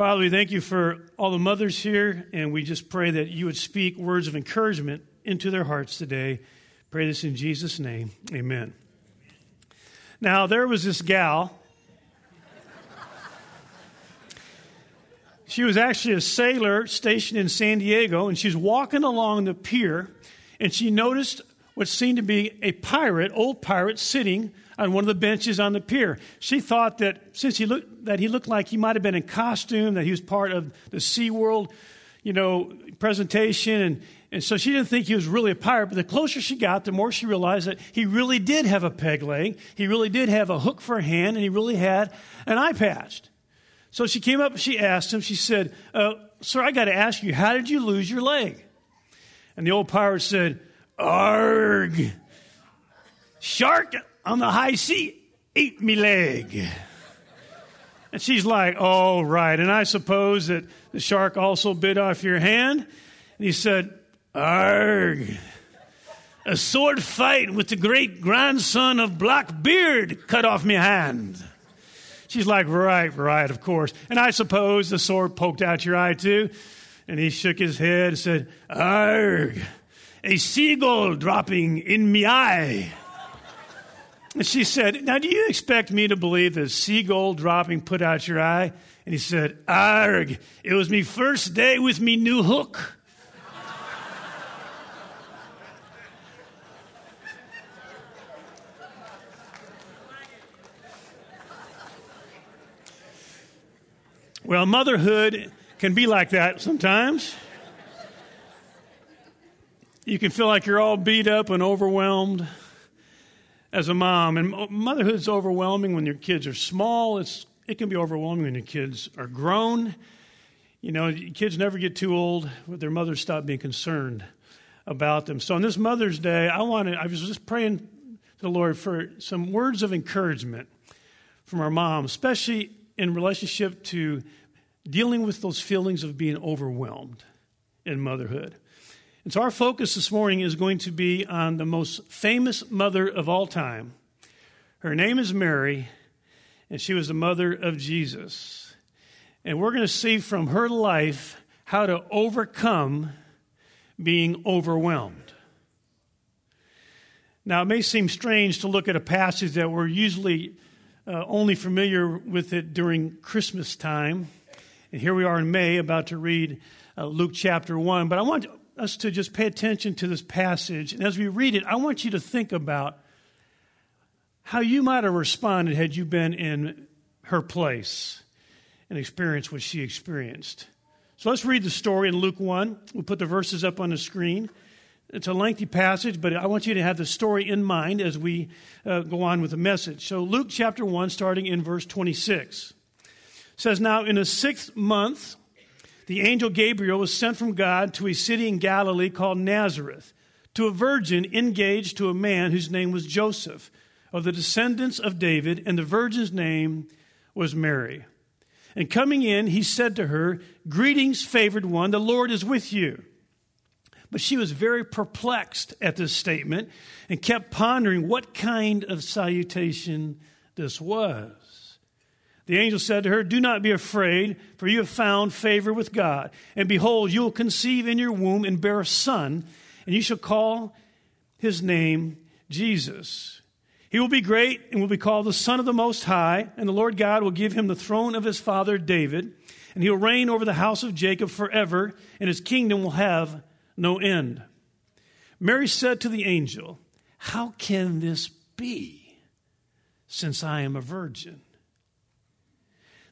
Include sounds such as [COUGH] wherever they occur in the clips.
Father, we thank you for all the mothers here, and we just pray that you would speak words of encouragement into their hearts today. Pray this in Jesus' name. Amen. Now, there was this gal. She was actually a sailor stationed in San Diego, and she's walking along the pier, and she noticed what seemed to be a pirate, old pirate, sitting on one of the benches on the pier. She thought that since he looked that he looked like he might have been in costume, that he was part of the SeaWorld, you know, presentation, and, and so she didn't think he was really a pirate. But the closer she got, the more she realized that he really did have a peg leg, he really did have a hook for a hand, and he really had an eye patch. So she came up and she asked him, she said, uh, Sir, I got to ask you, how did you lose your leg? And the old pirate said, Arg, shark on the high sea ate me leg. And she's like, All right. And I suppose that the shark also bit off your hand? And he said, Arg. A sword fight with the great grandson of Blackbeard cut off me hand. She's like, Right, right, of course. And I suppose the sword poked out your eye too? And he shook his head and said, Arg. A seagull dropping in me eye. And she said, Now, do you expect me to believe that seagull dropping put out your eye? And he said, Arg, it was me first day with me new hook. well, motherhood can be like that sometimes. You can feel like you're all beat up and overwhelmed as a mom. And motherhood's overwhelming when your kids are small. It's, it can be overwhelming when your kids are grown. You know, kids never get too old, but their mothers stop being concerned about them. So on this Mother's Day, I wanted, I was just praying to the Lord for some words of encouragement from our mom, especially in relationship to dealing with those feelings of being overwhelmed in motherhood. And so our focus this morning is going to be on the most famous mother of all time. Her name is Mary, and she was the mother of Jesus. And we're going to see from her life how to overcome being overwhelmed. Now, it may seem strange to look at a passage that we're usually uh, only familiar with it during Christmas time. And here we are in May about to read uh, Luke chapter 1. But I want us to just pay attention to this passage. And as we read it, I want you to think about how you might have responded had you been in her place and experienced what she experienced. So let's read the story in Luke 1. We'll put the verses up on the screen. It's a lengthy passage, but I want you to have the story in mind as we uh, go on with the message. So, Luke chapter 1, starting in verse 26, says, Now in the sixth month, the angel Gabriel was sent from God to a city in Galilee called Nazareth to a virgin engaged to a man whose name was Joseph, of the descendants of David, and the virgin's name was Mary. And coming in, he said to her, Greetings, favored one, the Lord is with you. But she was very perplexed at this statement and kept pondering what kind of salutation this was. The angel said to her, Do not be afraid, for you have found favor with God. And behold, you will conceive in your womb and bear a son, and you shall call his name Jesus. He will be great and will be called the Son of the Most High, and the Lord God will give him the throne of his father David, and he will reign over the house of Jacob forever, and his kingdom will have no end. Mary said to the angel, How can this be, since I am a virgin?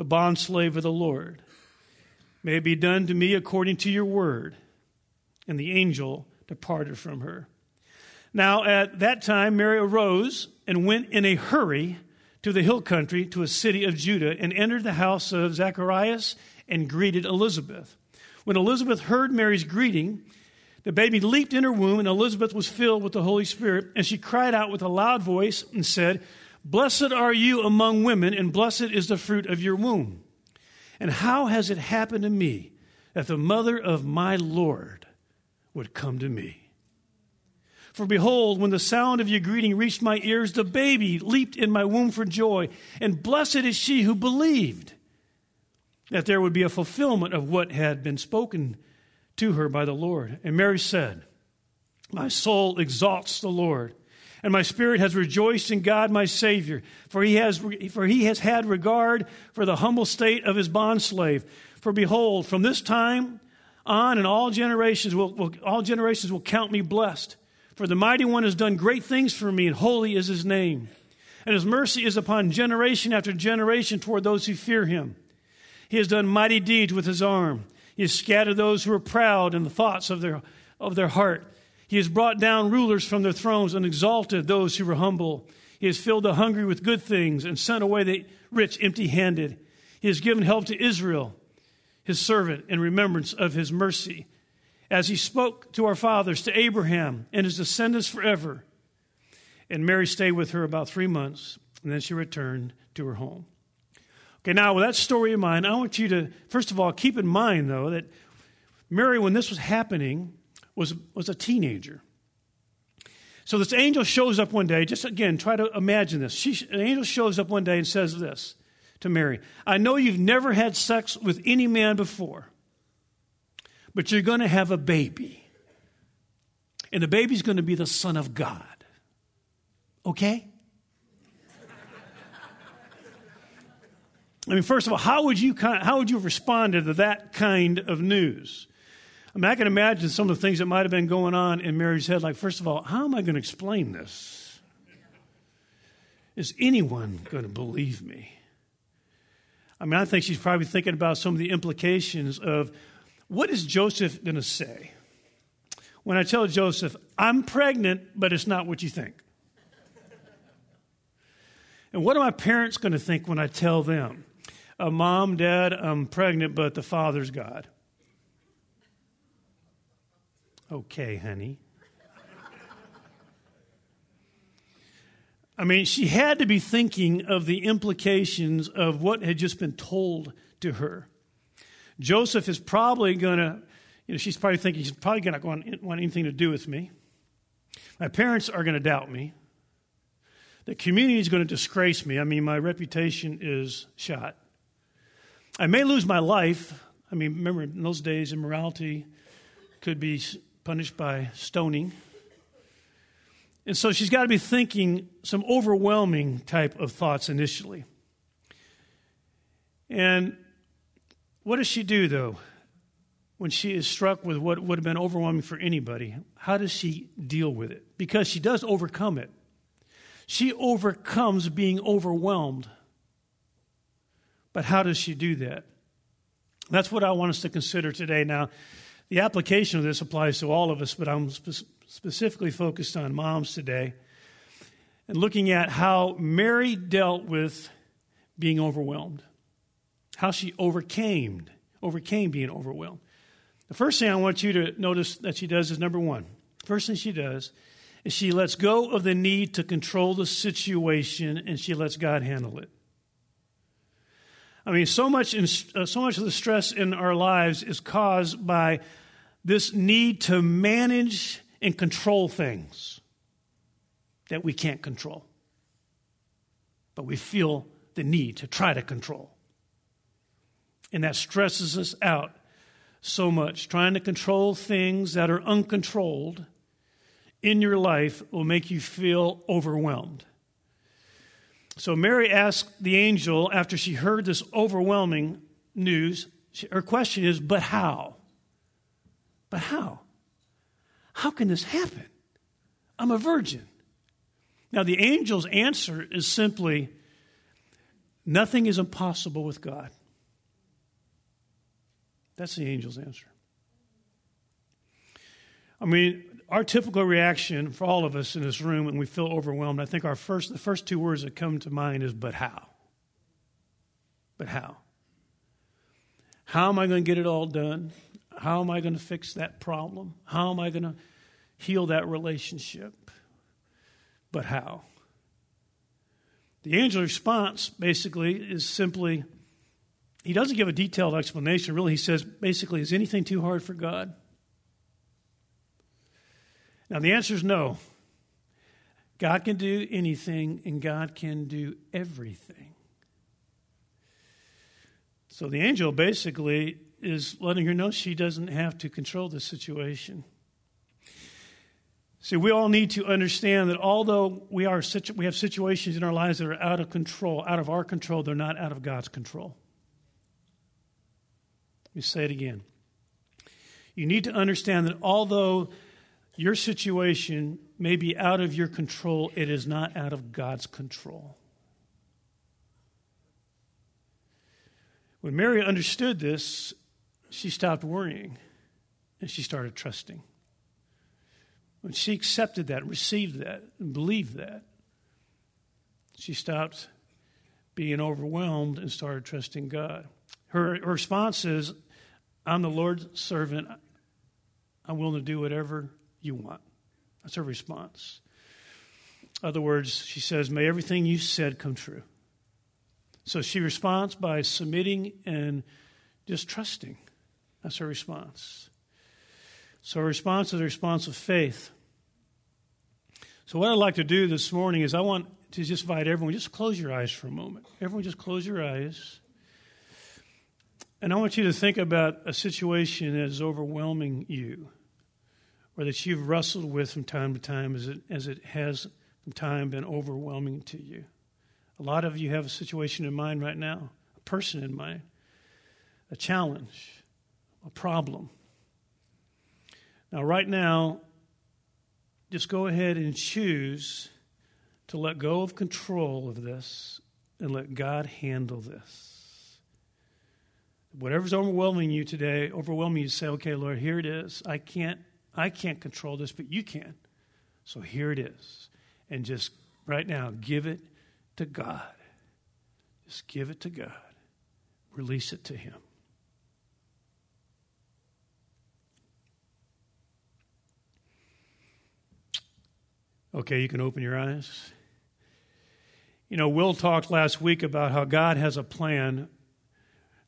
the bondslave of the Lord. May it be done to me according to your word. And the angel departed from her. Now, at that time, Mary arose and went in a hurry to the hill country to a city of Judah and entered the house of Zacharias and greeted Elizabeth. When Elizabeth heard Mary's greeting, the baby leaped in her womb, and Elizabeth was filled with the Holy Spirit, and she cried out with a loud voice and said, Blessed are you among women, and blessed is the fruit of your womb. And how has it happened to me that the mother of my Lord would come to me? For behold, when the sound of your greeting reached my ears, the baby leaped in my womb for joy. And blessed is she who believed that there would be a fulfillment of what had been spoken to her by the Lord. And Mary said, My soul exalts the Lord, and my spirit has rejoiced in God my Savior, for he has, for he has had regard for the humble state of his bondslave. For behold, from this time on, and all generations will, will all generations will count me blessed. For the mighty one has done great things for me, and holy is his name. And his mercy is upon generation after generation toward those who fear him. He has done mighty deeds with his arm. He has scattered those who are proud in the thoughts of their, of their heart. He has brought down rulers from their thrones and exalted those who were humble. He has filled the hungry with good things and sent away the rich empty handed. He has given help to Israel, his servant, in remembrance of his mercy, as he spoke to our fathers, to Abraham and his descendants forever. And Mary stayed with her about three months, and then she returned to her home. Okay, now with that story in mind, I want you to, first of all, keep in mind, though, that Mary, when this was happening, was, was a teenager. So this angel shows up one day, just again, try to imagine this. She, an angel shows up one day and says this to Mary I know you've never had sex with any man before, but you're going to have a baby. And the baby's going to be the Son of God. Okay? I mean, first of all, how would you, how would you have responded to that kind of news? I mean, I can imagine some of the things that might have been going on in Mary's head. Like, first of all, how am I going to explain this? Is anyone going to believe me? I mean, I think she's probably thinking about some of the implications of what is Joseph going to say when I tell Joseph, I'm pregnant, but it's not what you think? And what are my parents going to think when I tell them? a mom, dad, I'm pregnant, but the father's God. Okay, honey. I mean, she had to be thinking of the implications of what had just been told to her. Joseph is probably going to, you know, she's probably thinking he's probably going to want anything to do with me. My parents are going to doubt me. The community is going to disgrace me. I mean, my reputation is shot. I may lose my life. I mean, remember, in those days, immorality could be punished by stoning. And so she's got to be thinking some overwhelming type of thoughts initially. And what does she do, though, when she is struck with what would have been overwhelming for anybody? How does she deal with it? Because she does overcome it. She overcomes being overwhelmed but how does she do that? That's what I want us to consider today. Now, the application of this applies to all of us, but I'm spe- specifically focused on moms today and looking at how Mary dealt with being overwhelmed, how she overcame overcame being overwhelmed. The first thing I want you to notice that she does is number one. First thing she does is she lets go of the need to control the situation and she lets God handle it. I mean, so much, in, uh, so much of the stress in our lives is caused by this need to manage and control things that we can't control. But we feel the need to try to control. And that stresses us out so much. Trying to control things that are uncontrolled in your life will make you feel overwhelmed. So Mary asked the angel after she heard this overwhelming news. Her question is, but how? But how? How can this happen? I'm a virgin. Now, the angel's answer is simply nothing is impossible with God. That's the angel's answer. I mean, our typical reaction for all of us in this room when we feel overwhelmed, I think our first, the first two words that come to mind is, but how? But how? How am I going to get it all done? How am I going to fix that problem? How am I going to heal that relationship? But how? The angel's response basically is simply, he doesn't give a detailed explanation. Really, he says, basically, is anything too hard for God? Now, the answer is no. God can do anything, and God can do everything. So the angel basically is letting her know she doesn't have to control the situation. See, we all need to understand that although we, are situ- we have situations in our lives that are out of control, out of our control, they're not out of God's control. Let me say it again. You need to understand that although your situation may be out of your control, it is not out of God's control. When Mary understood this, she stopped worrying and she started trusting. When she accepted that, received that, and believed that, she stopped being overwhelmed and started trusting God. Her, her response is, I'm the Lord's servant. I'm willing to do whatever you want. That's her response. In other words, she says, May everything you said come true. So she responds by submitting and just trusting. That's her response. So her response is a response of faith. So what I'd like to do this morning is I want to just invite everyone, just close your eyes for a moment. Everyone just close your eyes. And I want you to think about a situation that is overwhelming you or that you've wrestled with from time to time as it, as it has from time been overwhelming to you. A lot of you have a situation in mind right now, a person in mind, a challenge, a problem. Now, right now, just go ahead and choose to let go of control of this and let God handle this. Whatever's overwhelming you today, overwhelming you, say, okay, Lord, here it is. I can't, I can't control this, but you can. So here it is. And just right now, give it to God. Just give it to God. Release it to Him. Okay, you can open your eyes. You know, Will talked last week about how God has a plan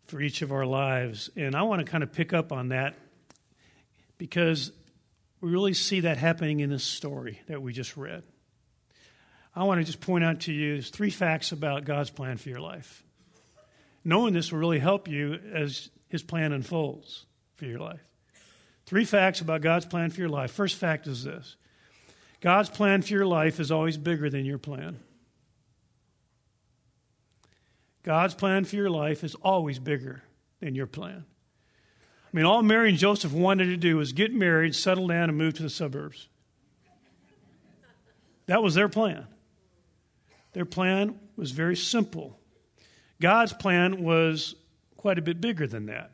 for each of our lives. And I want to kind of pick up on that because we really see that happening in this story that we just read. I want to just point out to you three facts about God's plan for your life. Knowing this will really help you as his plan unfolds for your life. Three facts about God's plan for your life. First fact is this God's plan for your life is always bigger than your plan. God's plan for your life is always bigger than your plan. I mean, all Mary and Joseph wanted to do was get married, settle down, and move to the suburbs. That was their plan. Their plan was very simple. God's plan was quite a bit bigger than that.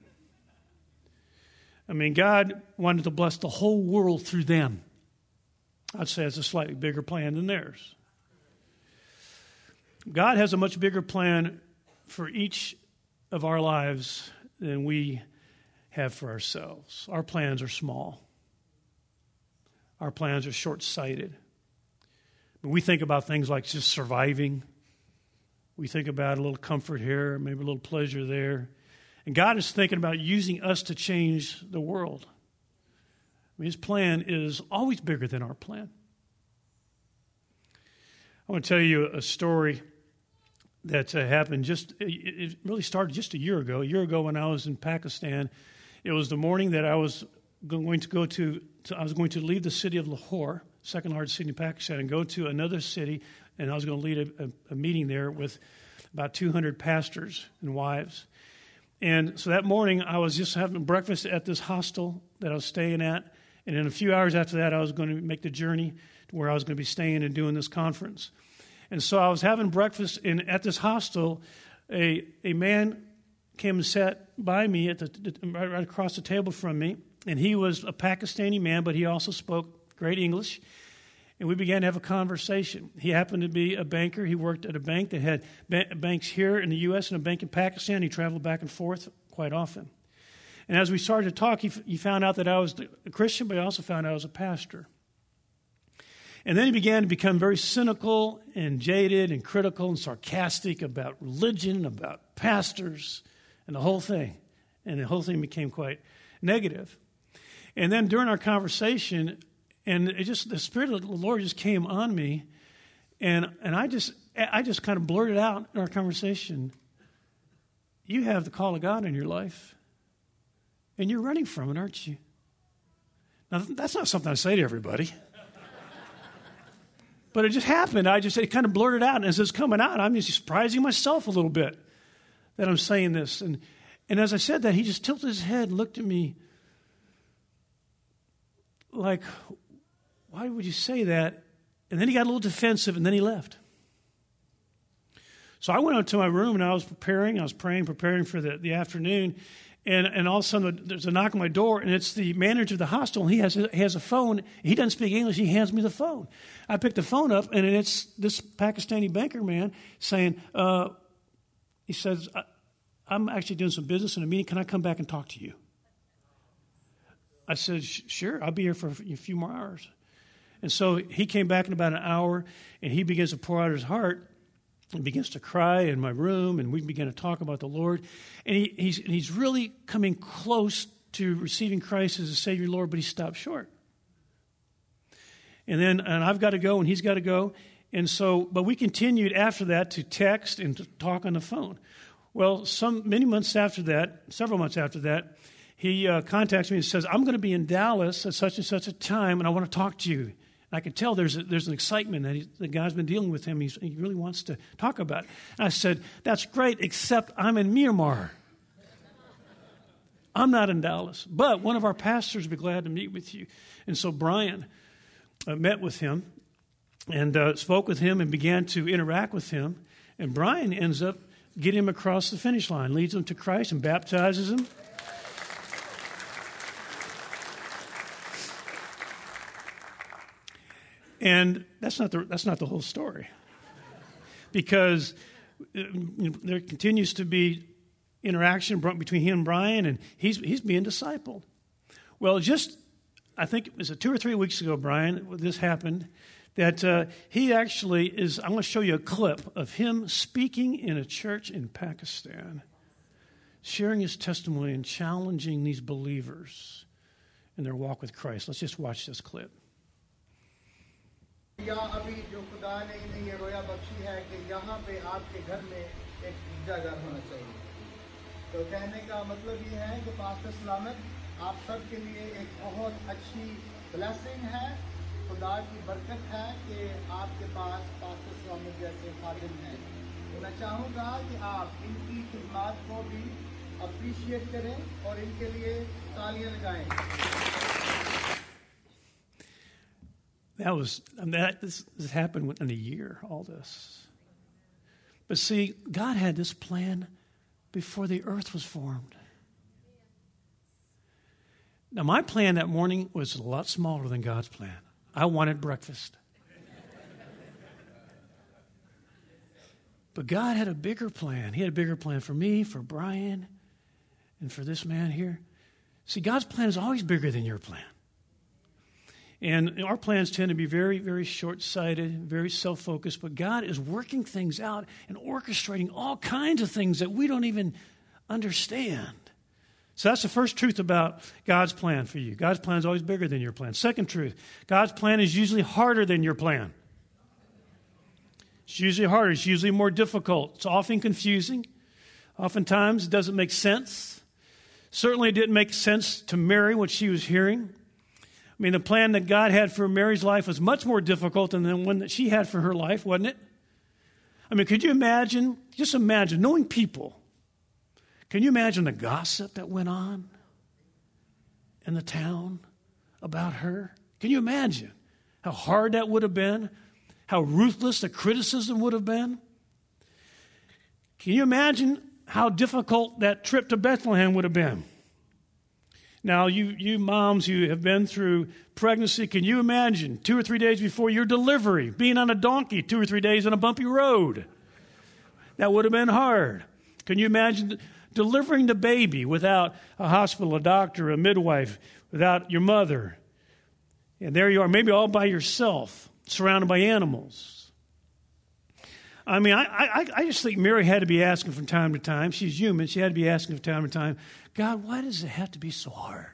I mean, God wanted to bless the whole world through them. I'd say it's a slightly bigger plan than theirs. God has a much bigger plan for each of our lives than we have for ourselves. Our plans are small, our plans are short sighted. We think about things like just surviving. We think about a little comfort here, maybe a little pleasure there. And God is thinking about using us to change the world mean, his plan is always bigger than our plan. I want to tell you a story that uh, happened just, it really started just a year ago. A year ago when I was in Pakistan, it was the morning that I was going to go to, to I was going to leave the city of Lahore, second largest city in Pakistan, and go to another city, and I was going to lead a, a, a meeting there with about 200 pastors and wives. And so that morning, I was just having breakfast at this hostel that I was staying at. And in a few hours after that, I was going to make the journey to where I was going to be staying and doing this conference. And so I was having breakfast in, at this hostel. A, a man came and sat by me at the, right, right across the table from me. And he was a Pakistani man, but he also spoke great English. And we began to have a conversation. He happened to be a banker. He worked at a bank that had banks here in the U.S. and a bank in Pakistan. He traveled back and forth quite often. And as we started to talk, he, he found out that I was a Christian, but he also found out I was a pastor. And then he began to become very cynical and jaded and critical and sarcastic about religion, about pastors, and the whole thing. And the whole thing became quite negative. And then during our conversation, and it just the Spirit of the Lord just came on me, and and I just I just kind of blurted out in our conversation, you have the call of God in your life, and you're running from it, aren't you? Now that's not something I say to everybody. [LAUGHS] but it just happened. I just it kind of blurted out, and as it's coming out, I'm just surprising myself a little bit that I'm saying this. And and as I said that, he just tilted his head and looked at me like, why would you say that? And then he got a little defensive and then he left. So I went up to my room and I was preparing, I was praying, preparing for the, the afternoon. And, and all of a sudden, there's a knock on my door, and it's the manager of the hostel And he has he has a phone. He doesn't speak English. He hands me the phone. I pick the phone up, and it's this Pakistani banker man saying, uh, he says, I'm actually doing some business in a meeting. Can I come back and talk to you? I said, Sure, I'll be here for a few more hours. And so he came back in about an hour and he begins to pour out his heart and begins to cry in my room. And we begin to talk about the Lord. And he, he's, he's really coming close to receiving Christ as a Savior Lord, but he stopped short. And then, and I've got to go and he's got to go. And so, but we continued after that to text and to talk on the phone. Well, some many months after that, several months after that, he uh, contacts me and says, "I'm going to be in Dallas at such and such a time, and I want to talk to you." And I could tell there's a, there's an excitement that he, the guy's been dealing with him. He's, he really wants to talk about. It. And I said, "That's great, except I'm in Myanmar. I'm not in Dallas, but one of our pastors would be glad to meet with you." And so Brian uh, met with him and uh, spoke with him and began to interact with him. And Brian ends up get him across the finish line, leads him to Christ, and baptizes him. And that's not the, that's not the whole story. Because uh, there continues to be interaction between him and Brian, and he's, he's being discipled. Well, just, I think it was two or three weeks ago, Brian, this happened that uh, he actually is. I'm going to show you a clip of him speaking in a church in Pakistan, sharing his testimony and challenging these believers in their walk with Christ. Let's just watch this clip. या अभी जो खुदा ने इन्हें ये रोया बख्शी है कि यहाँ पे आपके घर में एक गिरजाघर होना चाहिए। तो कहने का मतलब ये है कि पास्टर सलामत, आप सब के लिए एक बहुत अच्छी ब्लेसिंग है। खुदा की बरकत है कि आपके पास पास्टर स्वामी जैसे खादिम हैं। तो मैं चाहूँगा कि आप इनकी खिदमत को भी अप्रिशिएट करें और इनके लिए तालियाँ लगाएँ। That was that this, this happened within a year. All this, but see, God had this plan before the earth was formed. Now, my plan that morning was a lot smaller than God's plan. I wanted breakfast. But God had a bigger plan. He had a bigger plan for me, for Brian, and for this man here. See, God's plan is always bigger than your plan. And our plans tend to be very, very short sighted, very self focused, but God is working things out and orchestrating all kinds of things that we don't even understand. So that's the first truth about God's plan for you. God's plan is always bigger than your plan. Second truth God's plan is usually harder than your plan. It's usually harder, it's usually more difficult, it's often confusing. Oftentimes, it doesn't make sense. Certainly, it didn't make sense to Mary what she was hearing. I mean, the plan that God had for Mary's life was much more difficult than the one that she had for her life, wasn't it? I mean, could you imagine? Just imagine knowing people can you imagine the gossip that went on in the town about her? Can you imagine how hard that would have been? How ruthless the criticism would have been? Can you imagine how difficult that trip to Bethlehem would have been? Now, you, you moms who have been through pregnancy, can you imagine two or three days before your delivery being on a donkey two or three days on a bumpy road? That would have been hard. Can you imagine delivering the baby without a hospital, a doctor, a midwife, without your mother. And there you are, maybe all by yourself, surrounded by animals. I mean, I, I, I just think Mary had to be asking from time to time. She's human. She had to be asking from time to time, God, why does it have to be so hard?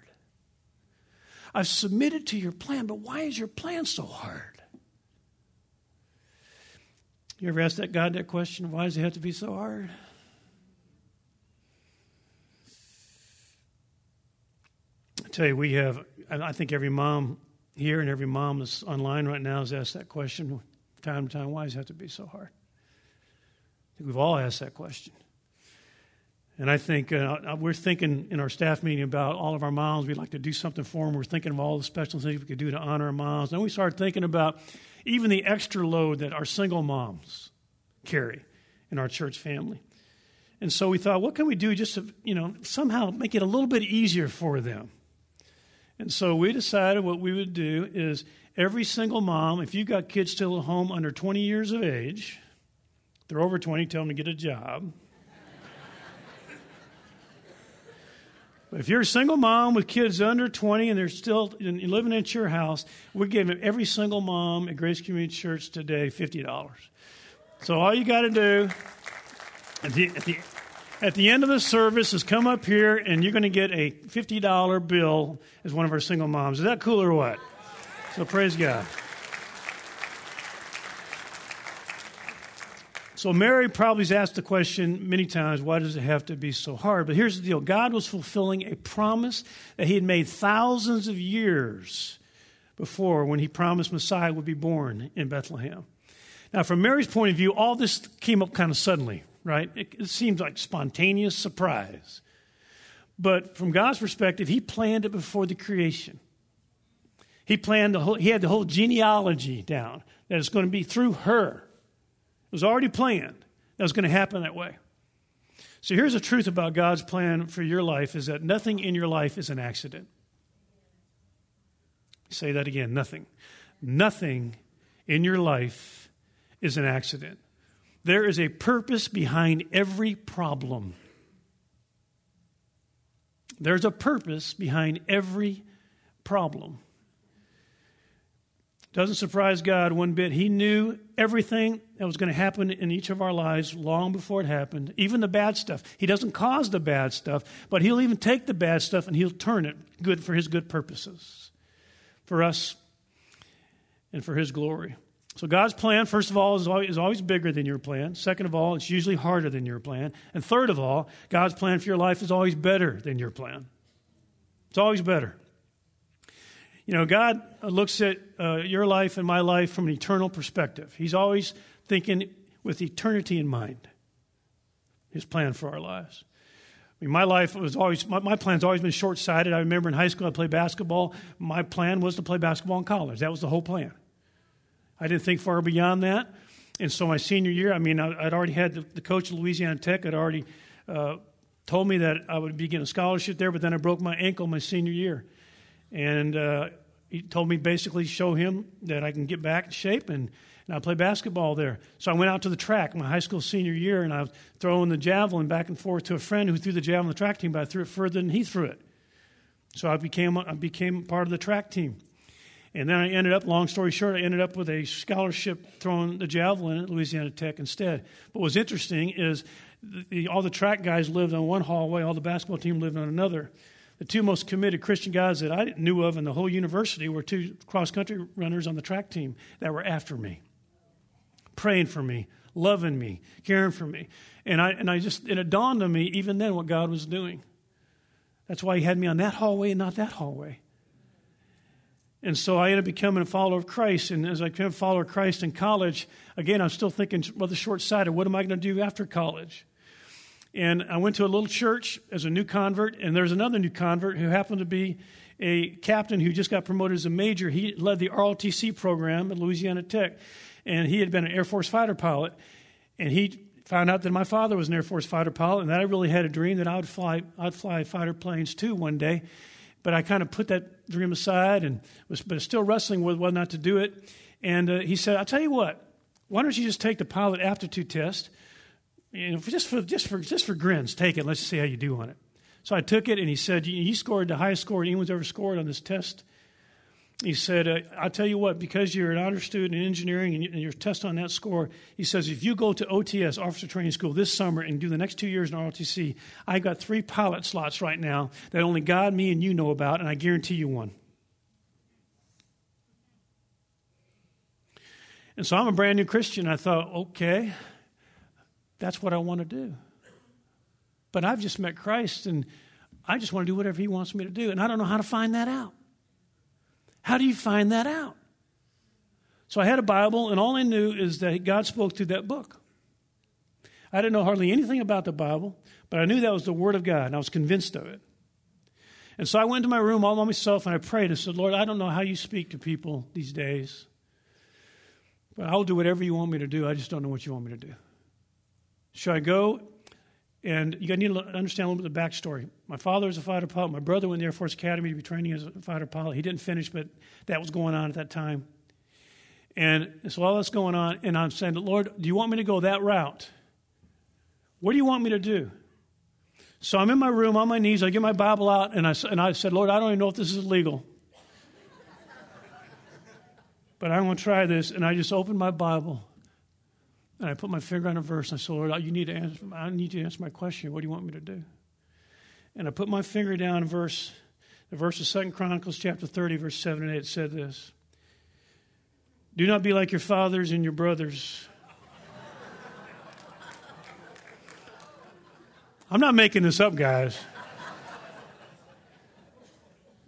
I've submitted to your plan, but why is your plan so hard? You ever ask that God that question? Why does it have to be so hard? I tell you, we have, I think every mom here and every mom that's online right now has asked that question time to time. Why does it have to be so hard? I think we've all asked that question. And I think uh, we're thinking in our staff meeting about all of our moms. We'd like to do something for them. We're thinking of all the special things we could do to honor our moms. Then we started thinking about even the extra load that our single moms carry in our church family. And so we thought, what can we do just to, you know, somehow make it a little bit easier for them? And so we decided what we would do is every single mom, if you've got kids still at home under 20 years of age, they're over 20, tell them to get a job. If you're a single mom with kids under 20 and they're still living at your house, we're giving every single mom at Grace Community Church today $50. So all you got to do at the, at, the, at the end of the service is come up here and you're going to get a $50 bill as one of our single moms. Is that cool or what? So praise God. So Mary probably has asked the question many times, why does it have to be so hard? But here's the deal God was fulfilling a promise that he had made thousands of years before when he promised Messiah would be born in Bethlehem. Now, from Mary's point of view, all this came up kind of suddenly, right? It, it seems like spontaneous surprise. But from God's perspective, he planned it before the creation. He planned the whole, he had the whole genealogy down that it's going to be through her was already planned that was going to happen that way. So here's the truth about God's plan for your life is that nothing in your life is an accident. Say that again, nothing. Nothing in your life is an accident. There is a purpose behind every problem. There's a purpose behind every problem. Doesn't surprise God one bit. He knew everything that was going to happen in each of our lives long before it happened, even the bad stuff. He doesn't cause the bad stuff, but He'll even take the bad stuff and He'll turn it good for His good purposes, for us and for His glory. So, God's plan, first of all, is always, bigger than your plan. Second of all, it's usually harder than your plan. And third of all, God's plan for your life is always better than your plan. It's always better. You know, God looks at uh, your life and my life from an eternal perspective. He's always thinking with eternity in mind, His plan for our lives. I mean, my life was always, my, my plan's always been short sighted. I remember in high school I played basketball. My plan was to play basketball in college. That was the whole plan. I didn't think far beyond that. And so my senior year, I mean, I, would already had the, the, coach at Louisiana Tech had already uh, told me that I would be getting a scholarship there, but then I broke my ankle my senior year. And uh, he told me basically show him that I can get back in shape and, and I play basketball there. So I went out to the track my high school senior year and I was throwing the javelin back and forth to a friend who threw the javelin on the track team, but I threw it further than he threw it. So I became, I became part of the track team. And then I ended up, long story short, I ended up with a scholarship throwing the javelin at Louisiana Tech instead. But what's interesting is the, all the track guys lived on one hallway, all the basketball team lived on another the two most committed Christian guys that I knew of in the whole university were two cross country runners on the track team that were after me, praying for me, loving me, caring for me. And I, and I just, and it dawned on me even then what God was doing. That's why He had me on that hallway and not that hallway. And so I ended up becoming a follower of Christ. And as I became a follower of Christ in college, again, I'm still thinking rather short sighted. What am I going to do after college? And I went to a little church as a new convert, and there's another new convert who happened to be a captain who just got promoted as a major. He led the ROTC program at Louisiana Tech, and he had been an Air Force fighter pilot. And he found out that my father was an Air Force fighter pilot, and that I really had a dream that I would fly, I'd fly fighter planes too one day. But I kind of put that dream aside and was but still wrestling with whether not to do it. And uh, he said, I'll tell you what, why don't you just take the pilot aptitude test? Know, just for just for just for grins, take it. Let's see how you do on it. So I took it, and he said, "You scored the highest score anyone's ever scored on this test." He said, uh, "I'll tell you what, because you're an honor student in engineering and, you, and your test on that score, he says if you go to OTS, Officer Training School, this summer and do the next two years in ROTC, I got three pilot slots right now that only God, me, and you know about, and I guarantee you one." And so I'm a brand new Christian. I thought, okay, that's what I want to do. But I've just met Christ and I just want to do whatever He wants me to do. And I don't know how to find that out. How do you find that out? So I had a Bible, and all I knew is that God spoke through that book. I didn't know hardly anything about the Bible, but I knew that was the Word of God, and I was convinced of it. And so I went to my room all by myself and I prayed. I said, Lord, I don't know how you speak to people these days, but I'll do whatever you want me to do. I just don't know what you want me to do. Should I go? And you need to understand a little bit of the backstory. My father was a fighter pilot. My brother went to the Air Force Academy to be training as a fighter pilot. He didn't finish, but that was going on at that time. And so all that's going on, and I'm saying, Lord, do you want me to go that route? What do you want me to do? So I'm in my room on my knees. I get my Bible out, and I, and I said, Lord, I don't even know if this is legal. but I'm going to try this. And I just opened my Bible and I put my finger on a verse and I said, Lord, you need to answer, I need you to answer my question. What do you want me to do? And I put my finger down in verse, the verse of Second Chronicles chapter 30, verse 7 and 8. It said this Do not be like your fathers and your brothers. I'm not making this up, guys.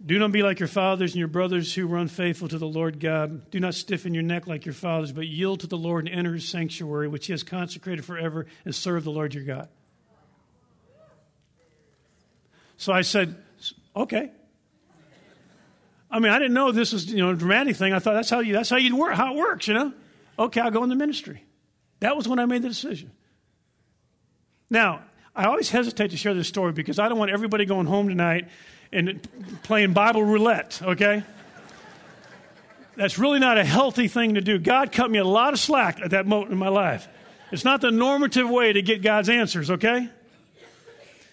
Do not be like your fathers and your brothers who were unfaithful to the Lord God. Do not stiffen your neck like your fathers, but yield to the Lord and enter his sanctuary, which he has consecrated forever, and serve the Lord your God. So I said, okay. I mean, I didn't know this was you know a dramatic thing. I thought that's how you that's how you work how it works, you know. Okay, I'll go in the ministry. That was when I made the decision. Now, I always hesitate to share this story because I don't want everybody going home tonight and playing Bible roulette, okay? That's really not a healthy thing to do. God cut me a lot of slack at that moment in my life. It's not the normative way to get God's answers, okay?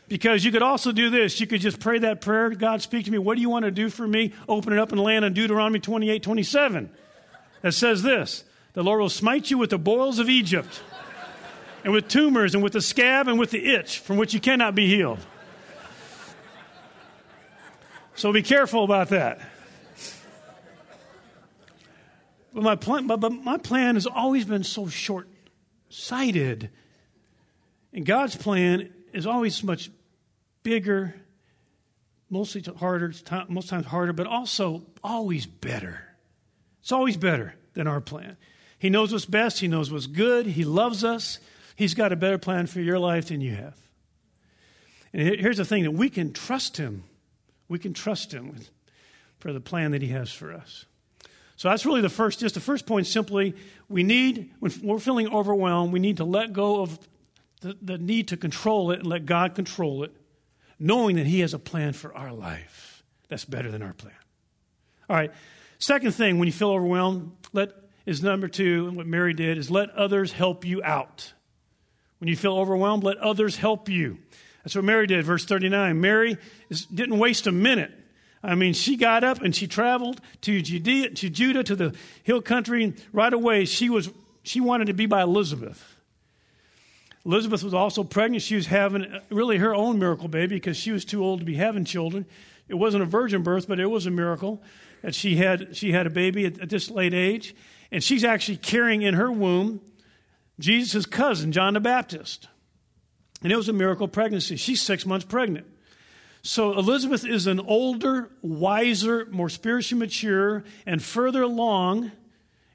Because you could also do this. You could just pray that prayer God, speak to me. What do you want to do for me? Open it up and land on Deuteronomy 28 27. That says this The Lord will smite you with the boils of Egypt, and with tumors, and with the scab, and with the itch from which you cannot be healed. So be careful about that. But my plan, but, but my plan has always been so short sighted. And God's plan is always much bigger, mostly harder, most times harder, but also always better. It's always better than our plan. He knows what's best, He knows what's good, He loves us. He's got a better plan for your life than you have. And here's the thing that we can trust Him we can trust Him for the plan that He has for us. So that's really the first, just the first point simply, we need, when we're feeling overwhelmed, we need to let go of the, the need to control it and let God control it, knowing that He has a plan for our life that's better than our plan. All right. Second thing, when you feel overwhelmed, let is number two, and what Mary did is let others help you out. When you feel overwhelmed, let others help you. That's what Mary did, verse 39. Mary didn't waste a minute. I mean, she got up and she traveled to Judea, to Judah, to the hill country, and right away she was she wanted to be by Elizabeth. Elizabeth was also pregnant. She was having uh, really her own miracle baby because she was too old to be having children. It wasn't a virgin birth, but it was a miracle that she had she had a baby at, at this late age, and she's actually carrying in her womb Jesus' cousin, John the Baptist. And it was a miracle pregnancy. She's six months pregnant. So Elizabeth is an older, wiser, more spiritually mature, and further along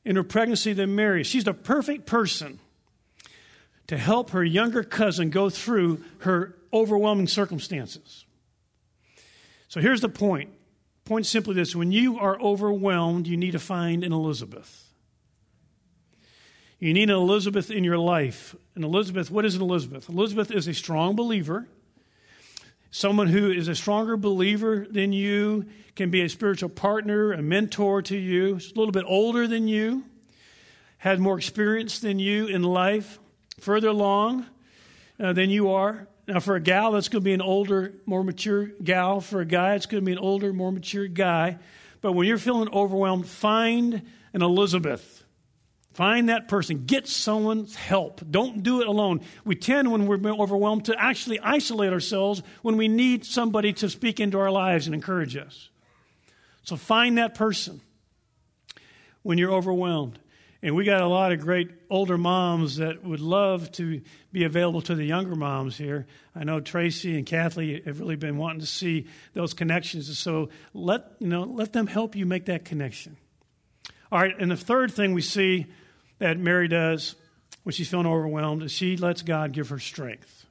in her pregnancy than Mary. She's the perfect person to help her younger cousin go through her overwhelming circumstances. So here's the point. Point simply this when you are overwhelmed, you need to find an Elizabeth. You need an Elizabeth in your life. And Elizabeth, what is an Elizabeth? Elizabeth is a strong believer. Someone who is a stronger believer than you, can be a spiritual partner, a mentor to you, a little bit older than you, had more experience than you in life, further along. uh, than you are. Now, for a gal, that's going to be an older, more mature gal. For a guy, it's going to be an older, more mature guy. But when you're feeling overwhelmed, find an Elizabeth. Find that person. Get someone's help. Don't do it alone. We tend, when we're overwhelmed, to actually isolate ourselves when we need somebody to speak into our lives and encourage us. So find that person when you're overwhelmed. And we got a lot of great older moms that would love to be available to the younger moms here. I know Tracy and Kathleen have really been wanting to see those connections. So let, you know, let them help you make that connection. All right, and the third thing we see that Mary does when she's feeling overwhelmed is she lets God give her strength.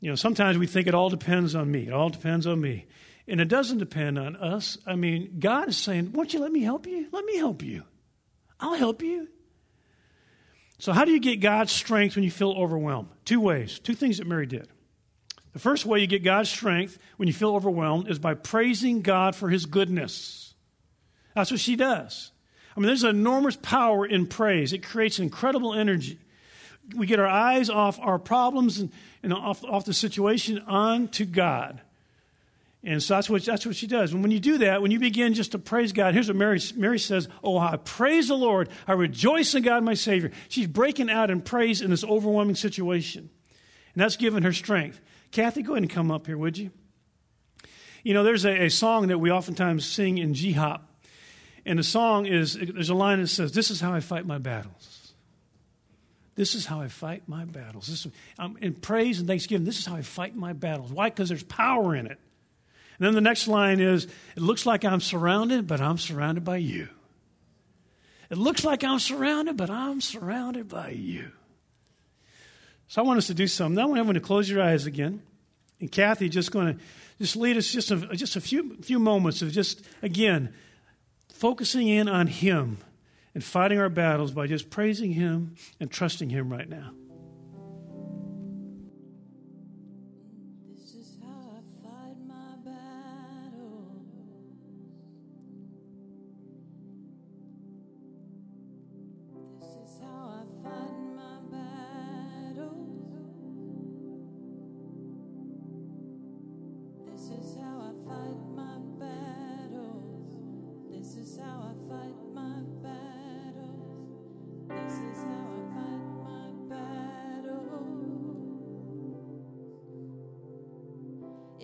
You know, sometimes we think it all depends on me. It all depends on me. And it doesn't depend on us. I mean, God is saying, Won't you let me help you? Let me help you. I'll help you. So, how do you get God's strength when you feel overwhelmed? Two ways, two things that Mary did. The first way you get God's strength when you feel overwhelmed is by praising God for his goodness. That's what she does. I mean, there's enormous power in praise, it creates incredible energy. We get our eyes off our problems and, and off, off the situation onto God. And so that's what, that's what she does. And when you do that, when you begin just to praise God, here's what Mary, Mary says Oh, I praise the Lord. I rejoice in God, my Savior. She's breaking out in praise in this overwhelming situation. And that's given her strength. Kathy, go ahead and come up here, would you? You know, there's a, a song that we oftentimes sing in G Hop. And the song is there's a line that says, This is how I fight my battles. This is how I fight my battles. This, um, in praise and thanksgiving, this is how I fight my battles. Why? Because there's power in it. And then the next line is It looks like I'm surrounded, but I'm surrounded by you. It looks like I'm surrounded, but I'm surrounded by you. So I want us to do something. Now I want to close your eyes again. And Kathy just going to just lead us just a, just a few, few moments of just, again, focusing in on Him and fighting our battles by just praising Him and trusting Him right now.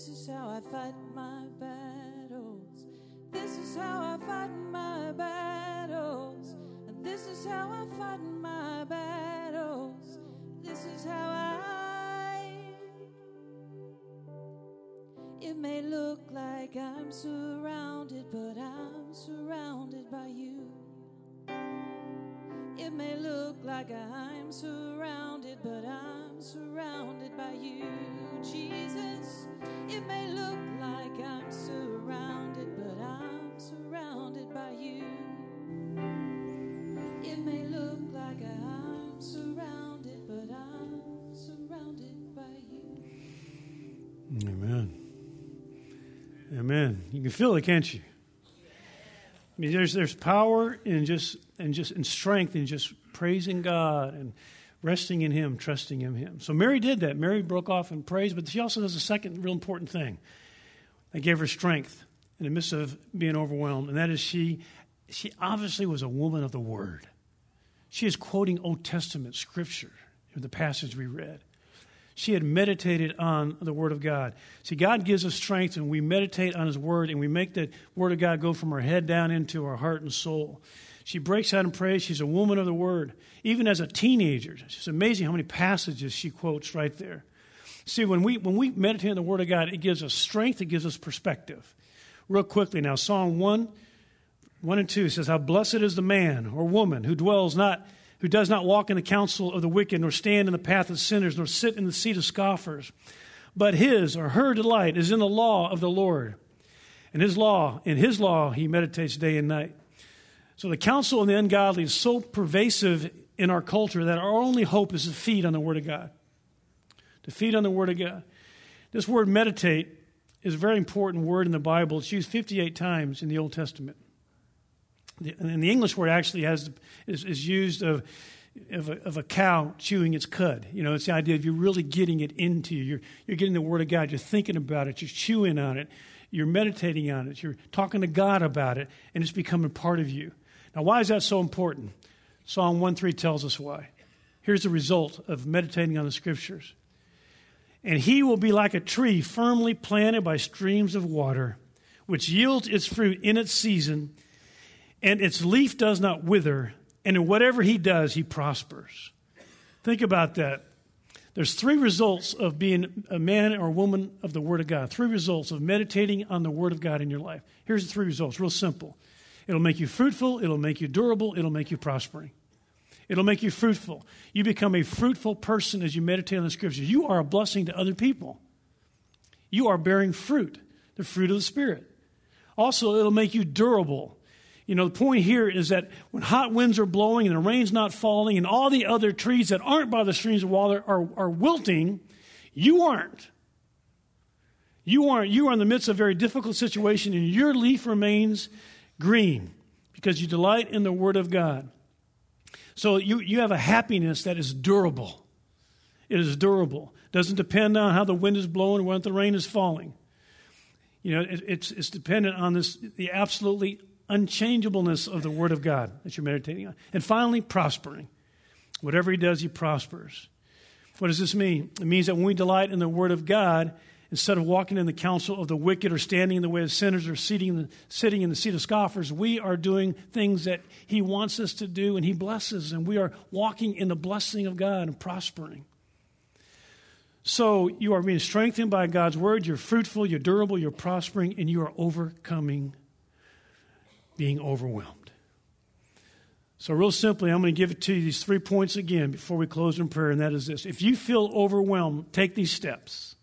This is how I fight my battles. This is how I fight my battles. This is how I fight my battles. This is how I. It may look like I'm surrounded, but I'm surrounded by you. It may look like I'm surrounded, but I'm surrounded by you, Jesus. It may look like I'm surrounded, but I'm surrounded by you. It may look like I'm surrounded, but I'm surrounded by you. Amen. Amen. You can feel it, can't you? I mean, there's there's power in just and just and strength in just praising God and resting in Him, trusting in Him. So Mary did that. Mary broke off in praise, but she also does a second real important thing. That gave her strength in the midst of being overwhelmed, and that is she she obviously was a woman of the Word. She is quoting Old Testament scripture in the passage we read she had meditated on the Word of God. See, God gives us strength and we meditate on His Word and we make the Word of God go from our head down into our heart and soul. She breaks out in praise. She's a woman of the Word. Even as a teenager, it's amazing how many passages she quotes right there. See, when we, when we meditate on the Word of God, it gives us strength, it gives us perspective. Real quickly now, Psalm 1, 1 and 2 says, How blessed is the man or woman who dwells not, who does not walk in the counsel of the wicked, nor stand in the path of sinners, nor sit in the seat of scoffers. But his or her delight is in the law of the Lord. And his law, in his law, he meditates day and night. So the counsel of the ungodly is so pervasive in our culture that our only hope is to feed on the Word of God. To feed on the Word of God. This word meditate is a very important word in the Bible. It's used 58 times in the Old Testament. And the English word actually has, is, is used of, of a, of, a, cow chewing its cud. You know, it's the idea of you're really getting it into you. You're, you're getting the Word of God. You're thinking about it. You're chewing on it. You're meditating on it. You're talking to God about it. And it's becoming part of you. Now, why is that so important? Psalm 1 3 tells us why. Here's the result of meditating on the Scriptures. And he will be like a tree firmly planted by streams of water, which yields its fruit in its season, and its leaf does not wither, and in whatever he does, he prospers. Think about that. There's three results of being a man or a woman of the Word of God. Three results of meditating on the Word of God in your life. Here's the three results, real simple. It'll make you fruitful, it'll make you durable, it'll make you prospering. It'll make you fruitful. You become a fruitful person as you meditate on the scriptures. You are a blessing to other people. You are bearing fruit, the fruit of the Spirit. Also, it'll make you durable. You know, the point here is that when hot winds are blowing and the rain's not falling and all the other trees that aren't by the streams of water are, are wilting, you aren't. You aren't. You are in the midst of a very difficult situation and your leaf remains green because you delight in the Word of God. So you, you have a happiness that is durable. It is durable. Doesn't depend on how the wind is blowing or when the rain is falling. You know, it, it's, it's dependent on this, the absolutely unchangeableness of the Word of God that you're meditating on. And finally, prospering. Whatever he does, he prospers. What does this mean? It means that when we delight in the Word of God, Instead of walking in the counsel of the wicked or standing in the way of sinners or sitting, sitting in the seat of scoffers, we are doing things that He wants us to do and He blesses, and we are walking in the blessing of God and prospering. So you are being strengthened by God's word. You're fruitful, you're durable, you're prospering, and you are overcoming being overwhelmed. So, real simply, I'm going to give it to you these three points again before we close in prayer, and that is this. If you feel overwhelmed, take these steps.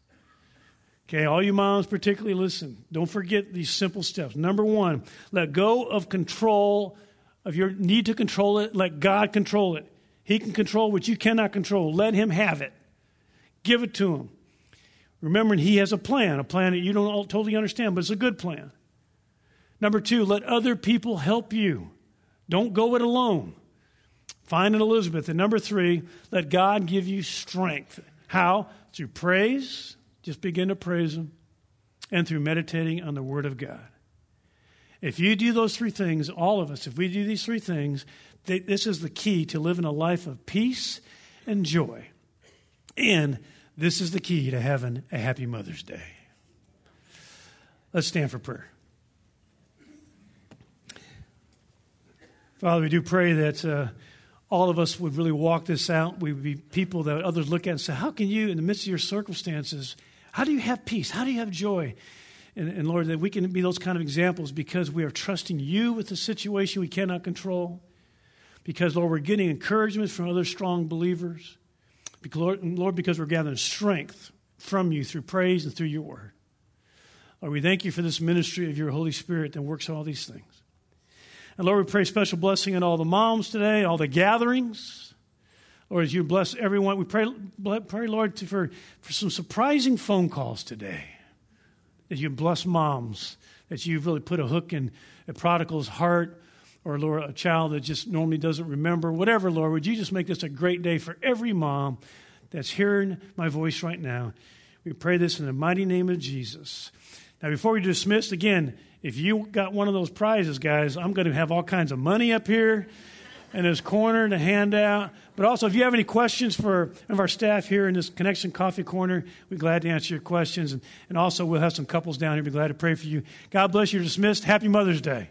Okay, all you moms particularly listen. Don't forget these simple steps. Number one, let go of control of your need to control it. Let God control it. He can control what you cannot control. Let Him have it. Give it to Him. Remembering He has a plan, a plan that you don't totally understand, but it's a good plan. Number two, let other people help you. Don't go it alone. Find an Elizabeth. And number three, let God give you strength. How? Through praise just begin to praise Him and through meditating on the Word of God. If you do those three things, all of us, if we do these three things, this is the key to living a life of peace and joy. And this is the key to having a happy Mother's Day. Let's stand for prayer. Father, we do pray that uh, all of us would really walk this out. We would be people that others look at and say, How can you, in the midst of your circumstances, how do you have peace? How do you have joy? And, and, Lord, that we can be those kind of examples because we are trusting you with the situation we cannot control. Because, Lord, we're getting encouragement from other strong believers. Because, Lord, Lord, because we're gathering strength from you through praise and through your word. Lord, we thank you for this ministry of your Holy Spirit that works all these things. And Lord, we pray special blessing on all the moms today, all the gatherings. Lord, as you bless everyone, we pray, pray Lord, for, for some surprising phone calls today. That you bless moms, that you've really put a hook in a prodigal's heart, or Lord, a child that just normally doesn't remember. Whatever, Lord, would you just make this a great day for every mom that's hearing my voice right now? We pray this in the mighty name of Jesus. Now, before we dismiss, again, if you got one of those prizes, guys, I'm going to have all kinds of money up here in this corner to hand out. But also, if you have any questions for of our staff here in this Connection Coffee Corner, we're glad to answer your questions. And, and also, we'll have some couples down here. Be glad to pray for you. God bless you. You're dismissed. Happy Mother's Day.